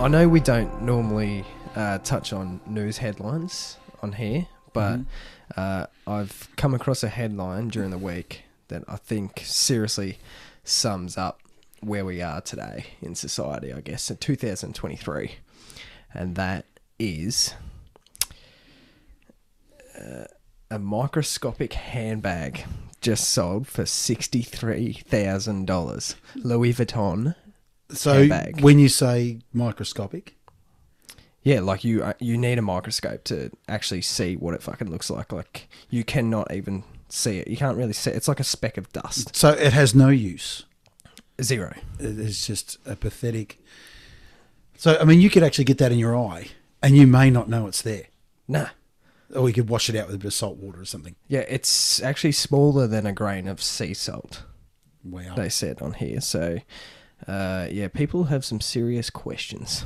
I know we don't normally uh, touch on news headlines on here, but uh, I've come across a headline during the week that I think seriously sums up where we are today in society, I guess, in 2023. And that is uh, a microscopic handbag just sold for $63,000. Louis Vuitton So when you say microscopic, Yeah, like you uh, you need a microscope to actually see what it fucking looks like. Like you cannot even see it. You can't really see it. It's like a speck of dust. so it has no use. Zero. It is just a pathetic. So I mean, you could actually get that in your eye, and you may not know it's there, Nah. or you could wash it out with a bit of salt water or something. Yeah, it's actually smaller than a grain of sea salt. Wow. They said on here. So, uh, yeah, people have some serious questions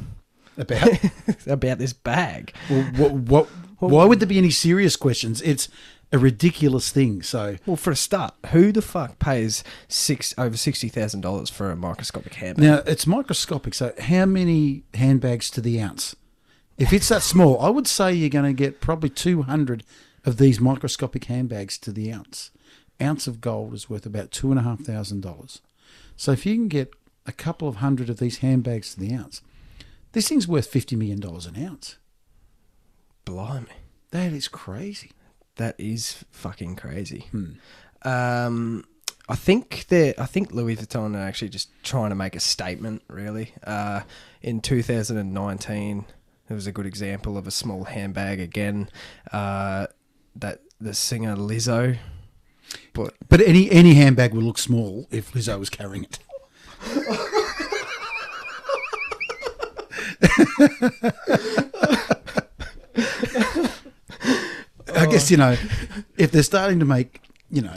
About about this bag. well, what, what? Why would there be any serious questions? It's a ridiculous thing. So Well, for a start, who the fuck pays six over sixty thousand dollars for a microscopic handbag? now it's microscopic. So how many handbags to the ounce? If it's that small, I would say you're going to get probably 200 of these microscopic handbags to the ounce. Ounce of gold is worth about two and a half thousand dollars. So if you can get a couple of hundred of these handbags to the ounce, this thing's worth fifty million dollars an ounce. Blimey. That is crazy. That is fucking crazy. Hmm. Um, I think I think Louis Vuitton are actually just trying to make a statement. Really, uh, in 2019, there was a good example of a small handbag again. Uh, that the singer Lizzo, but But any any handbag would look small if Lizzo was carrying it. I guess you know if they're starting to make you know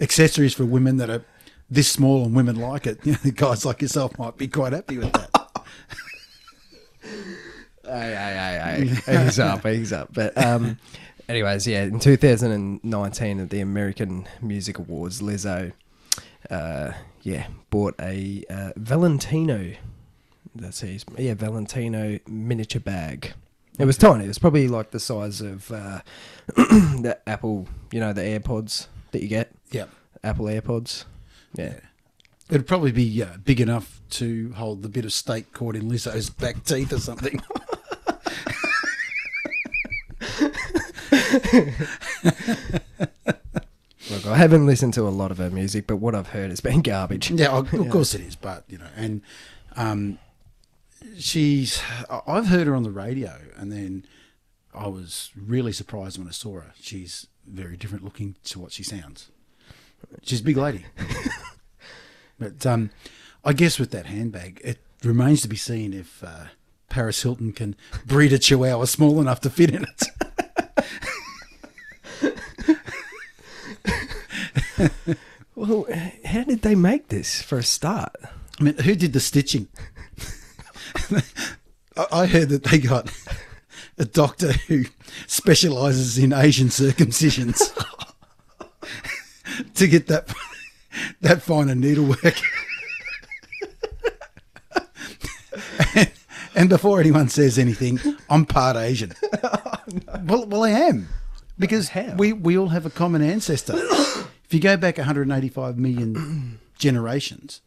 accessories for women that are this small and women like it, you know, guys like yourself might be quite happy with that. Hey, hey, hey, hey. He's up, he's up. But um, anyways, yeah, in 2019 at the American Music Awards, Lizzo, uh, yeah, bought a uh, Valentino. That's his, yeah, Valentino miniature bag. It was tiny. It was probably like the size of uh, the Apple, you know, the AirPods that you get, Yeah, Apple AirPods. Yeah. it'd probably be uh, big enough to hold the bit of steak caught in Lizzo's back teeth or something. I haven't listened to a lot of her music, but what I've heard has been garbage. Yeah, of of course it is, but you know, and um, she's. I've heard her on the radio, and then I was really surprised when I saw her. She's very different looking to what she sounds. She's a big lady, but um, I guess with that handbag, it remains to be seen if uh, Paris Hilton can breed a Chihuahua small enough to fit in it. Well, how did they make this for a start? I mean, who did the stitching? I heard that they got a doctor who specialises in Asian circumcisions to get that that fine a needlework. and, and before anyone says anything, I'm part Asian. Oh, well, well, I am because How? we we all have a common ancestor. If you go back 185 million generations,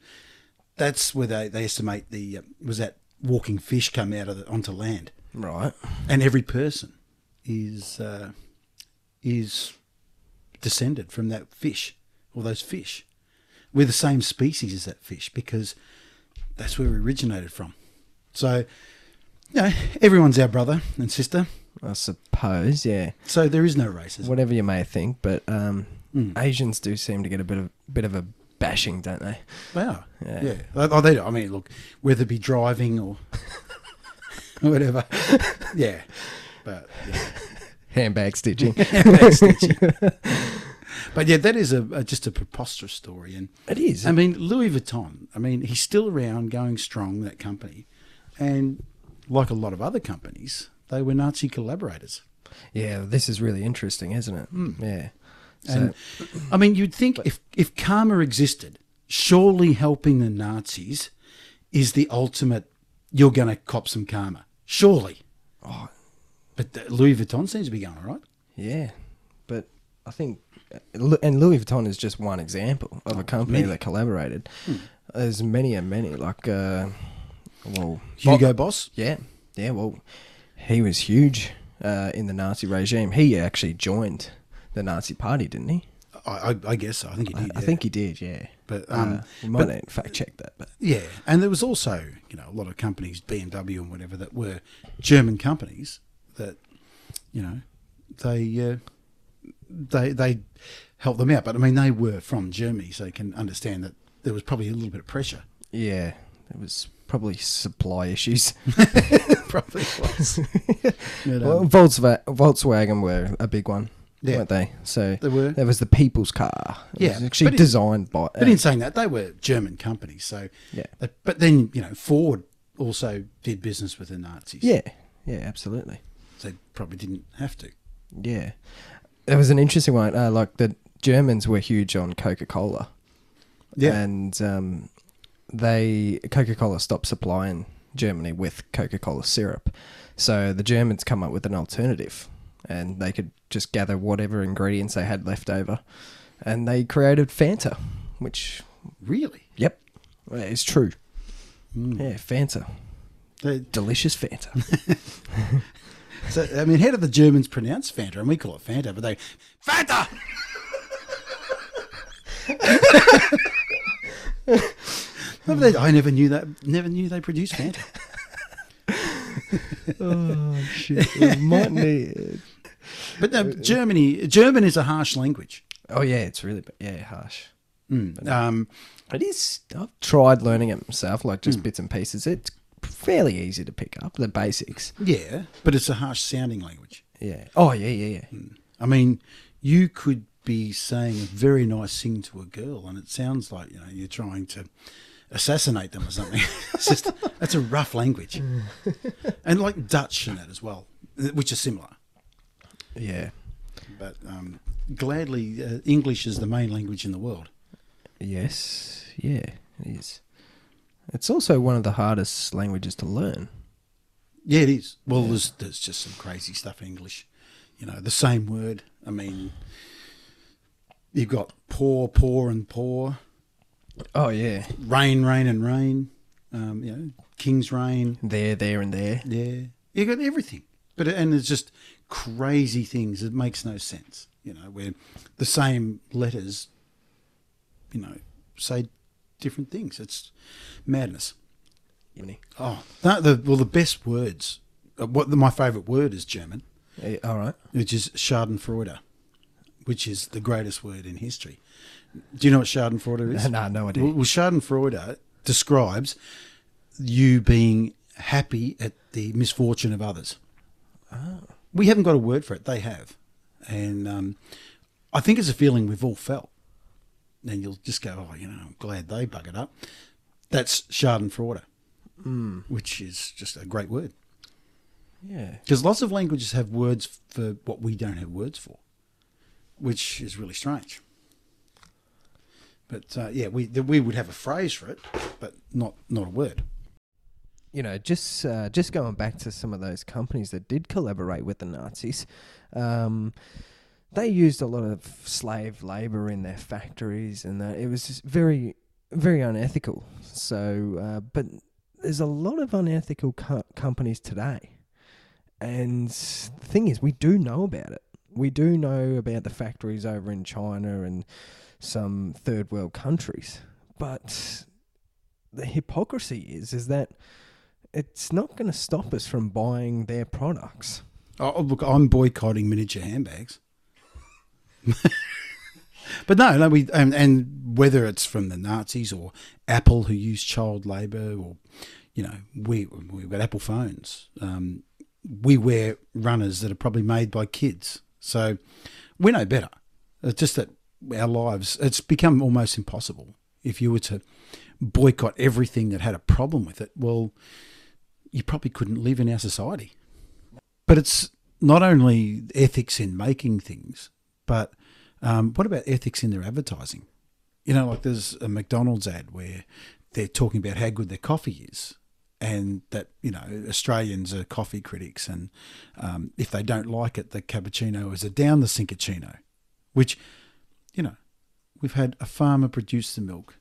that's where they, they estimate the uh, was that walking fish come out of the, onto land, Right. and every person is uh, is descended from that fish or those fish. We're the same species as that fish because that's where we originated from. So, you know, everyone's our brother and sister. I suppose, yeah. So there is no racism. Whatever you may think, but um, Mm. Asians do seem to get a bit of bit of a bashing, don't they? Wow. Yeah. Yeah. Oh, they do. I mean, look, whether it be driving or whatever. Yeah. But yeah. Handbag stitching. but yeah, that is a, a just a preposterous story. And it is. I mean, Louis Vuitton. I mean, he's still around, going strong. That company, and like a lot of other companies, they were Nazi collaborators. yeah, this is really interesting, isn't it? Yeah. So, And I mean, you'd think if if karma existed, surely helping the Nazis is the ultimate you're going to cop some karma. Surely. Oh. But uh, Louis Vuitton seems to be going all right. Yeah, but I think, and Louis Vuitton is just one example of a company many. that collaborated. There's many and many. Like, uh, well, Hugo Bo- Boss. yeah, yeah. Well, he was huge uh, in the Nazi regime. He actually joined the Nazi party, didn't he? I, I, I guess so. I think he did. I yeah. think he did. Yeah. But, Uh, um, we might but- to fact check that, but Yeah, and there was also you know a lot of companies, BMW and whatever, that were German companies that you know they uh, they they helped them out. But I mean, they were from Germany, so you can understand that there was probably a little bit of pressure. yeah, it was probably supply issues. probably was. But, well, um, Volkswagen, Volkswagen were a big one, Yeah. weren't they? So They were. That was the people's car. It Yeah, was actually but designed by. but in saying that, they were German companies. So, Yeah. that- but then you know Ford also did business with the Nazis. yeah, yeah, absolutely. so they probably didn't have to. Yeah, it was an interesting one. Uh, like the Germans were huge on Coca Cola. Yeah. and um, they Coca Cola stopped supplying Germany with Coca Cola syrup, so the Germans come up with an alternative, and they could just gather whatever ingredients they had left over, and they created Fanta, which Really? yep, it's true. Mm. Yeah, Fanta, delicious Fanta. So I mean, how do the Germans pronounce Fanta? And we call it Fanta, but they Fanta. I never knew that. Never knew they produced Fanta. oh shit! Might need. But no, uh, uh, Germany, German is a harsh language. Oh yeah, it's really yeah harsh. Mm. Um, It is. I've tried learning it myself, like just hmm. bits and pieces. It's fairly easy to pick up the basics. yeah, but it's a harsh sounding language. Yeah. Oh yeah, yeah, yeah. Hmm. I mean, you could be saying a very nice thing to a girl, and it sounds like you know you're trying to assassinate them or something. it's just that's a rough language, and like Dutch and that as well, which are similar. Yeah. But um, gladly, uh, English is the main language in the world. Yes. Yeah. It is. It's also one of the hardest languages to learn. Yeah, it is. Well, there's there's just some crazy stuff in English. You know, the same word. I mean, you've got poor, poor, and poor. Oh yeah. Rain, rain, and rain. Um, you know, King's Rain. There, there, and there. Yeah, you got everything. But and it's just crazy things. It makes no sense. You know, where the same letters, you know, say different things. It's madness. Oh, no, the well, the best words. uh, What my favourite word is German, Eh, All right. which is Schadenfreude, which is the greatest word in history. Do you know what Schadenfreude is? no, no idea. Well, well, Schadenfreude describes you being happy at the misfortune of others. We haven't got a word for it. They have, and um, I think it's a feeling we've all felt. And you'll just go, oh, you know, I'm glad they bug it up. That's Schadenfreude, which is just a great word. Yeah. Because lots of languages have words for what we don't have words for, which is really strange. But uh, yeah, we we would have a phrase for it, but not not a word. You know, just uh, just going back to some of those companies that did collaborate with the Nazis, um, they used a lot of slave labor in their factories, and that it was just very, very unethical. So, uh, but there's a lot of unethical co- companies today, and the thing is, we do know about it. We do know about the factories over in China and some third world countries, but the hypocrisy is is that it's not going to stop us from buying their products. Oh, look, I'm boycotting miniature handbags. but no, no, we and, and whether it's from the Nazis or Apple who use child labour, or you know, we we've got Apple phones. Um, we wear runners that are probably made by kids, so we know better. It's just that our lives it's become almost impossible if you were to boycott everything that had a problem with it. Well, you probably couldn't live in our society. But it's not only ethics in making things, but um, what about ethics in their advertising? You know, like there's a McDonald's ad where they're talking about how good their coffee is, and that you know Australians are coffee critics, and um, if they don't like it, the cappuccino is a down the sinkachino, which you know we've had a farmer produce the milk,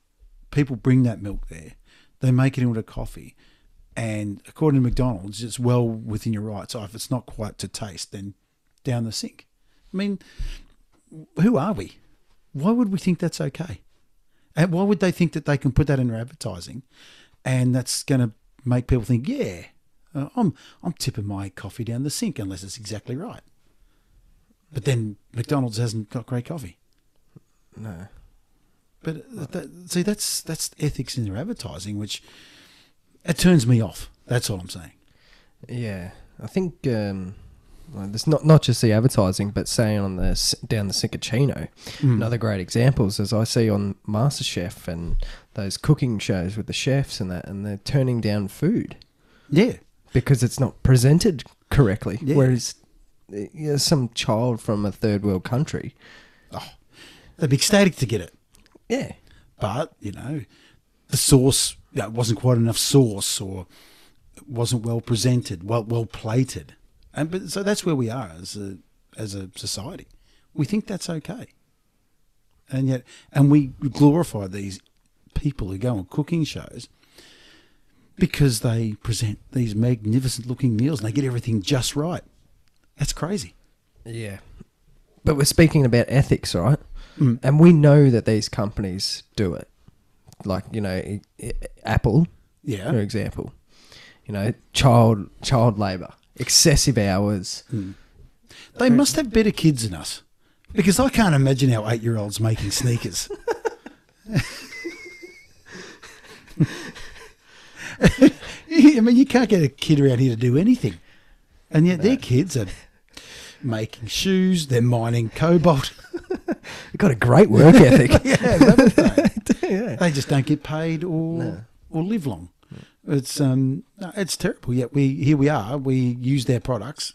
people bring that milk there, they make it into coffee, and according to McDonald's, it's well within your rights. So if it's not quite to taste, then down the sink. I mean, who are we? Why would we think that's okay? And why would they think that they can put that in their advertising, and that's going to make people think, yeah, uh, I'm I'm tipping my coffee down the sink unless it's exactly right. But then McDonald's hasn't got great coffee. No. But that, see, that's that's ethics in their advertising, which it turns me off. That's all I'm saying. Yeah, I think um, well, there's not not just the advertising, but saying on the down the Sinkachino. Mm. Another great examples as I see on MasterChef and those cooking shows with the chefs and that, and they're turning down food Yeah, because it's not presented correctly. Yeah. Whereas uh, yeah, some child from a third world country, they'd be ecstatic to get it. yeah, but you know, the sauce know, wasn't quite enough sauce, or wasn't well presented, well well plated, and but so that's where we are as a as a society. We think that's okay, and yet, and we glorify these people who go on cooking shows because they present these magnificent looking meals and they get everything just right. That's crazy. yeah. But we're speaking about ethics, right? Mm. And we know that these companies do it. Like you know, Apple, Yeah. for example. You know, child child labour, excessive hours. Hmm. They must have better kids than us. Because I can't imagine our eight year olds making sneakers. I mean, you can't get a kid around here to do anything. And yet their kids are making shoes, they're mining cobalt. They've got a great work ethic. yeah? Yeah. They just don't get paid or or live long. It's um it's terrible. Yet we here we are, we use their products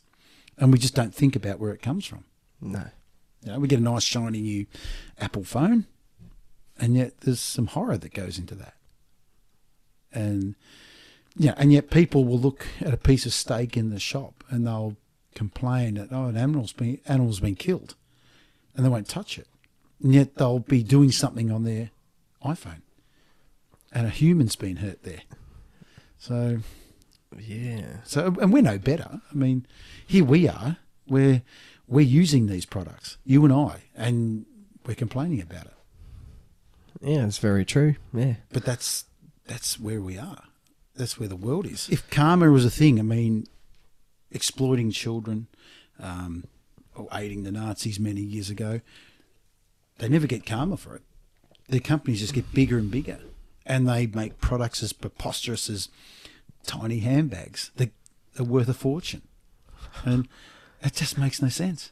and we just don't think about where it comes from. No. You know, we get a nice shiny new Apple phone, and yet there's some horror that goes into that. And yeah, and yet people will look at a piece of steak in the shop and they'll complain that oh, an animal's been animal's been killed, and they won't touch it. And yet they'll be doing something on their iPhone, and a human's been hurt there. So Yeah. so, and we're no better. I mean, here we are. We're we're using these products, you and I, and we're complaining about it. Yeah, it's very true. Yeah. But that's that's where we are. That's where the world is. If karma was a thing, I mean, exploiting children, um, or aiding the Nazis many years ago, they never get karma for it. Their companies just get bigger and bigger, and they make products as preposterous as tiny handbags that are worth a fortune, and it just makes no sense.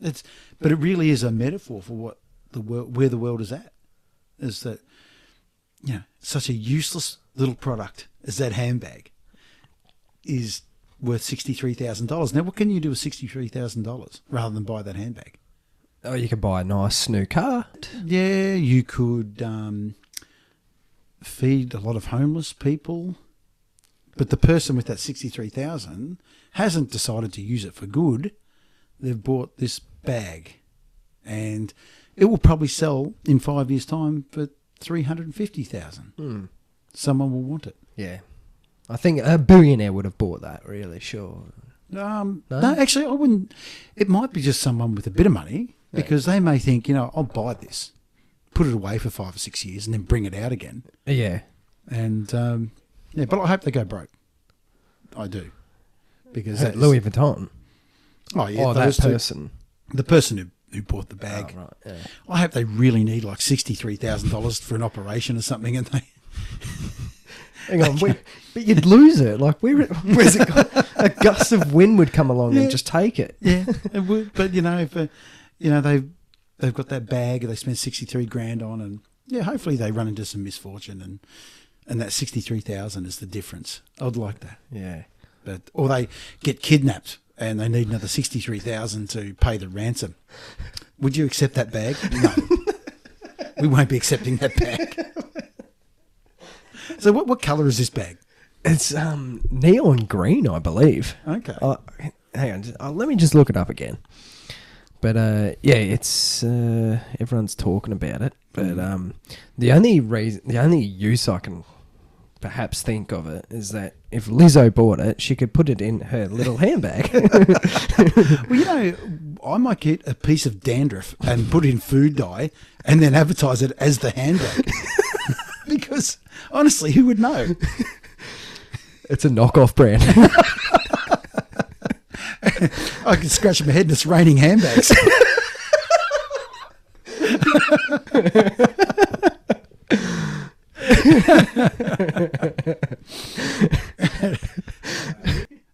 It's, but it really is a metaphor for what the world, where the world is at, is that you know, such a useless little product as that handbag is worth sixty-three thousand dollars. Now, what can you do with sixty-three thousand dollars rather than buy that handbag? Oh, you could buy a nice new car. Yeah, you could um, feed a lot of homeless people, but the person with that sixty-three thousand hasn't decided to use it for good. They've bought this bag, and it will probably sell in five years' time for three hundred and fifty thousand. Hmm. Someone will want it. Yeah. I think a billionaire would have bought that, really, sure. Um, No? no? actually, I wouldn't. It might be just someone with a bit of money Because they may think, you know, I'll buy this, put it away for five or six years, and then bring it out again. Yeah. And um, yeah, but I hope they go broke. I do because Hey, Louis Vuitton. Oh yeah, oh, that those two- person. the person who who bought the bag. Oh, right. Yeah. I hope they really need like sixty three thousand dollars for an operation or something, and they. Hang on, we, but you'd lose it. Like, where, where's it gone? A gust of wind would come along Yeah. and just take it. Yeah, it would. But you know, if uh, you know they've they've got that bag they spent sixty three grand on, and yeah, hopefully they run into some misfortune, and and that sixty three thousand is the difference. I'd like that, Yeah. but or they get kidnapped and they need another sixty three thousand to pay the ransom. Would you accept that bag? No, we won't be accepting that bag. So what what colour is this bag? It's um neon green, I believe. Okay. Uh, hang on, uh, let me just look it up again. But uh, yeah, it's uh, everyone's talking about it. But um, the only reason, the only use I can perhaps think of it is that if Lizzo bought it, she could put it in her little handbag. Well, you know, I might get a piece of dandruff and put in food dye and then advertise it as the handbag. because honestly, who would know? it's a knockoff brand. I can scratch my head and it's raining handbags.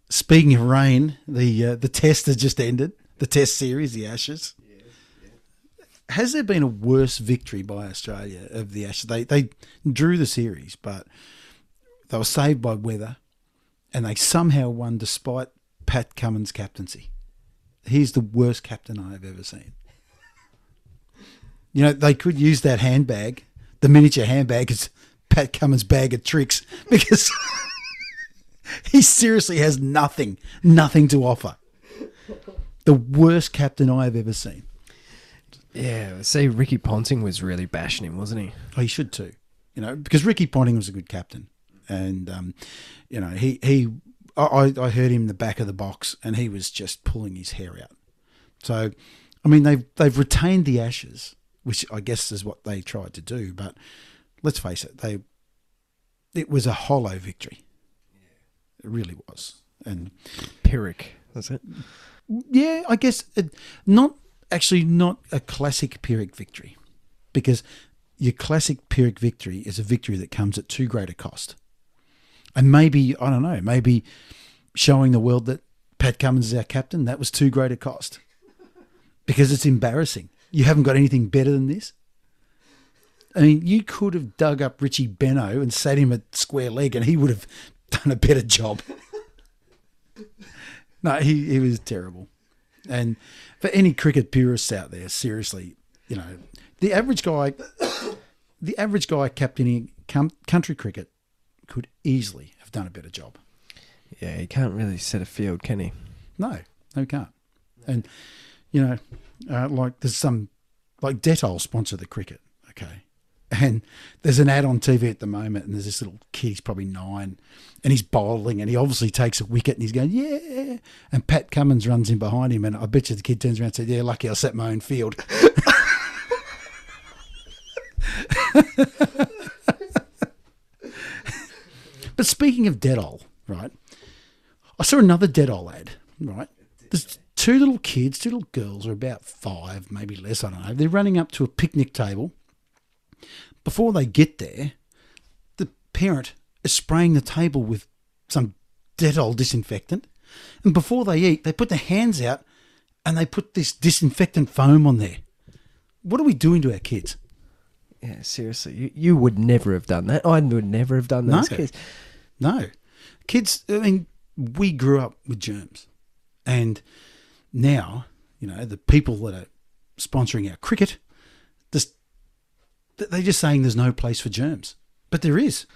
Speaking of rain, the uh, the test has just ended. The test series, the Ashes. Has there been a worse victory by Australia of the Ashes? They they drew the series, but they were saved by weather, and they somehow won despite Pat Cummins' captaincy. He's the worst captain I have ever seen. You know, they could use that handbag, the miniature handbag, as Pat Cummins' bag of tricks because he seriously has nothing, nothing to offer. The worst captain I have ever seen. yeah, see, Ricky Ponting was really bashing him, wasn't he? Oh, he should too. You know, because Ricky Ponting was a good captain, and um, you know he he I, I heard him in the back of the box, and he was just pulling his hair out. So, I mean, they've they've retained the Ashes, which I guess is what they tried to do. But let's face it, they it was a hollow victory. It really was, and Pyrrhic, was it? yeah, I guess it, not actually not a classic Pyrrhic victory, because your classic Pyrrhic victory is a victory that comes at too great a cost, and maybe I don't know, maybe showing the world that Pat Cummins is our captain that was too great a cost, because it's embarrassing. You haven't got anything better than this. I mean, you could have dug up Richie Benaud and sat him at square leg, and he would have done a better job. No, he, he was terrible. And for any cricket purists out there, seriously, you know, the average guy, the average guy captaining country cricket could easily have done a better job. Yeah, he can't really set a field, can he? No, no, he can't. And you know, uh, like there's some like Dettol sponsor the cricket, okay, and there's an ad on TV at the moment, and there's this little kid, he's probably nine, and he's bowling, and he obviously takes a wicket, and he's going yeah, and Pat Cummins runs in behind him, and I bet you the kid turns around and said, yeah, lucky I set my own field. but speaking of Dettol, right? I saw another Dettol ad, right? There's two little kids, two little girls, are about five, maybe less, I don't know. They're running up to a picnic table. Before they get there, the parent is spraying the table with some Dettol disinfectant. And before they eat, they put their hands out and they put this disinfectant foam on there. What are we doing to our kids? Yeah, seriously, you, you would never have done that. I would never have done those No. kids. No. Kids, I mean, we grew up with germs. And now, you know, the people that are sponsoring our cricket, just, they're just saying there's no place for germs. But there is.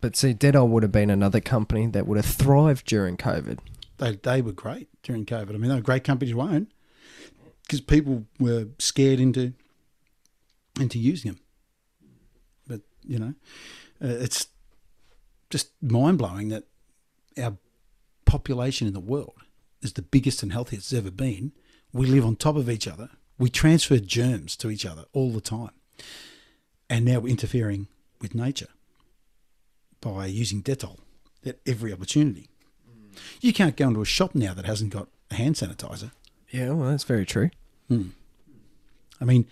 But see, Dettol would have been another company that would have thrived during COVID. They, they were great during COVID. I mean, they were a great company to own because people were scared into into using them. But, you know, uh, it's just mind blowing that our population in the world is the biggest and healthiest it's ever been. We live on top of each other. We transfer germs to each other all the time. And now we're interfering with nature by using Dettol at every opportunity. You can't go into a shop now that hasn't got a hand sanitizer. Yeah, well, that's very true. Hmm. I mean,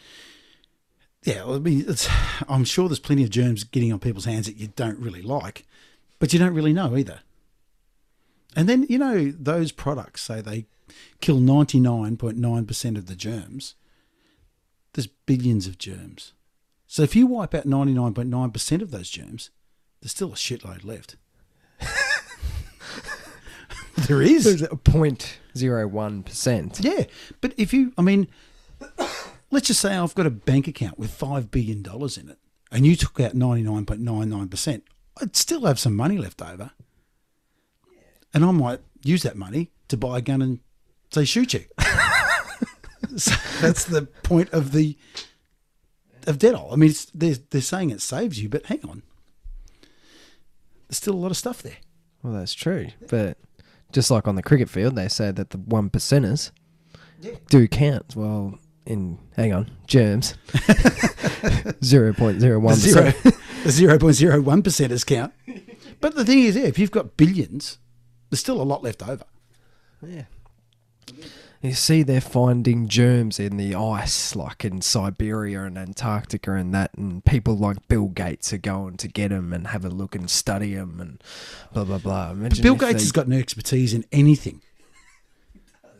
yeah, I mean, it's, I'm sure there's plenty of germs getting on people's hands that you don't really like, but you don't really know either. And then, you know, those products say they kill 99.9% of the germs. There's billions of germs. So if you wipe out 99.9% of those germs, there's still a shitload left. there is. There's 0.01%. Yeah. But if you, I mean, let's just say I've got a bank account with $5 billion in it and you took out 99.99%, I'd still have some money left over. And I might use that money to buy a gun and say, shoot you. so that's the point of the of Dettol. I mean, it's, they're, they're saying it saves you, but hang on. There's still a lot of stuff there. Well, that's true. But just like on the cricket field, they say that the one percenters do count. Well, in hang on, germs, zero point zero one percent. The zero point zero one percenters count. But the thing is, yeah, if you've got billions, there's still a lot left over. Yeah. You see, they're finding germs in the ice, like in Siberia and Antarctica and that, and people like Bill Gates are going to get them and have a look and study them and blah blah blah. Imagine Bill Gates they- has got no expertise in anything.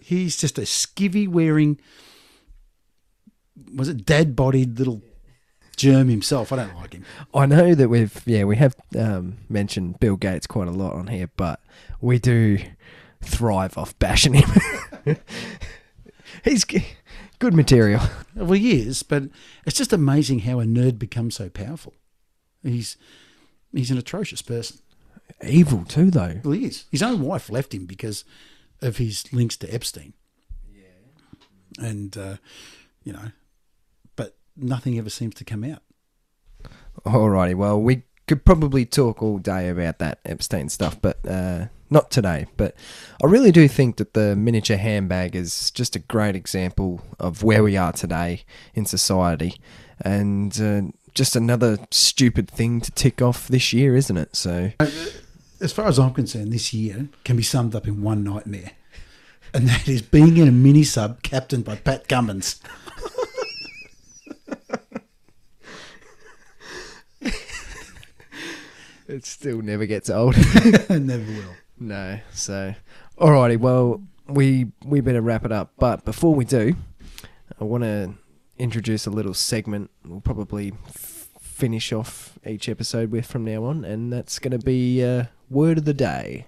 He's just a skivvy wearing, was it dad bodied little germ himself? I don't like him. I know that we've yeah we have um, mentioned Bill Gates quite a lot on here, but we do thrive off bashing him. He's good material. Well, he is, but it's just amazing how a nerd becomes so powerful. He's he's an atrocious person. Evil too, though. Well, he is. His own wife left him because of his links to Epstein. Yeah. And uh, you know, nothing ever seems to come out. Alrighty, well, we could probably talk all day about that Epstein stuff, but uh, not today. But I really do think that the miniature handbag is just a great example of where we are today in society, and uh, just another stupid thing to tick off this year, isn't it? So As far as I'm concerned, this year can be summed up in one nightmare, and that is being in a mini sub captained by Pat Cummins. It still never gets old. It never will. No. So, alrighty. Well, we we better wrap it up. But before we do, I want to introduce a little segment. We'll probably f- finish off each episode with from now on, and that's going to be uh, word of the day,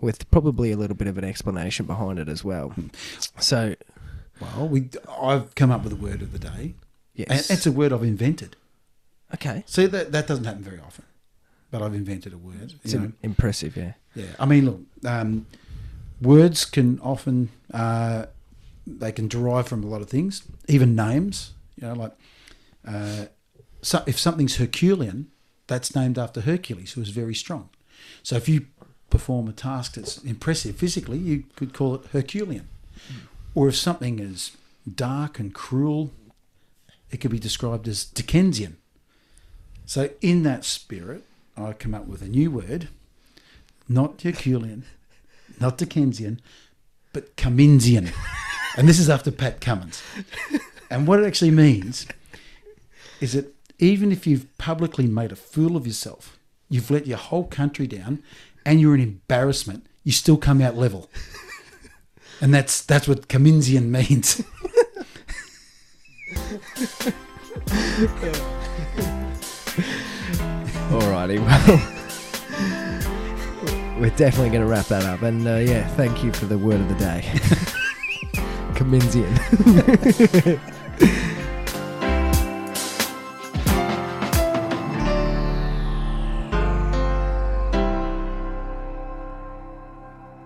with probably a little bit of an explanation behind it as well. So, Well, we I've come up with a word of the day, and yes. it's a word I've invented. okay. See that that doesn't happen very often, but I've invented a word. It's know. impressive, yeah. Yeah, I mean, look, um, words can often uh, they can derive from a lot of things, even names. You know, like uh, so if something's Herculean, that's named after Hercules, who was very strong. So if you perform a task that's impressive physically, you could call it Herculean. Or if something is dark and cruel, it could be described as Dickensian. So in that spirit, I come up with a new word not Herculean, not Dickensian, but Cumminsian. and this is after Pat Cummins. And what it actually means is that even if you've publicly made a fool of yourself, you've let your whole country down, and you're an embarrassment, you still come out level. And that's that's what Cumminsian means. Alrighty, well. We're definitely going to wrap that up. And uh, yeah, thank you for the word of the day. Cumminsian.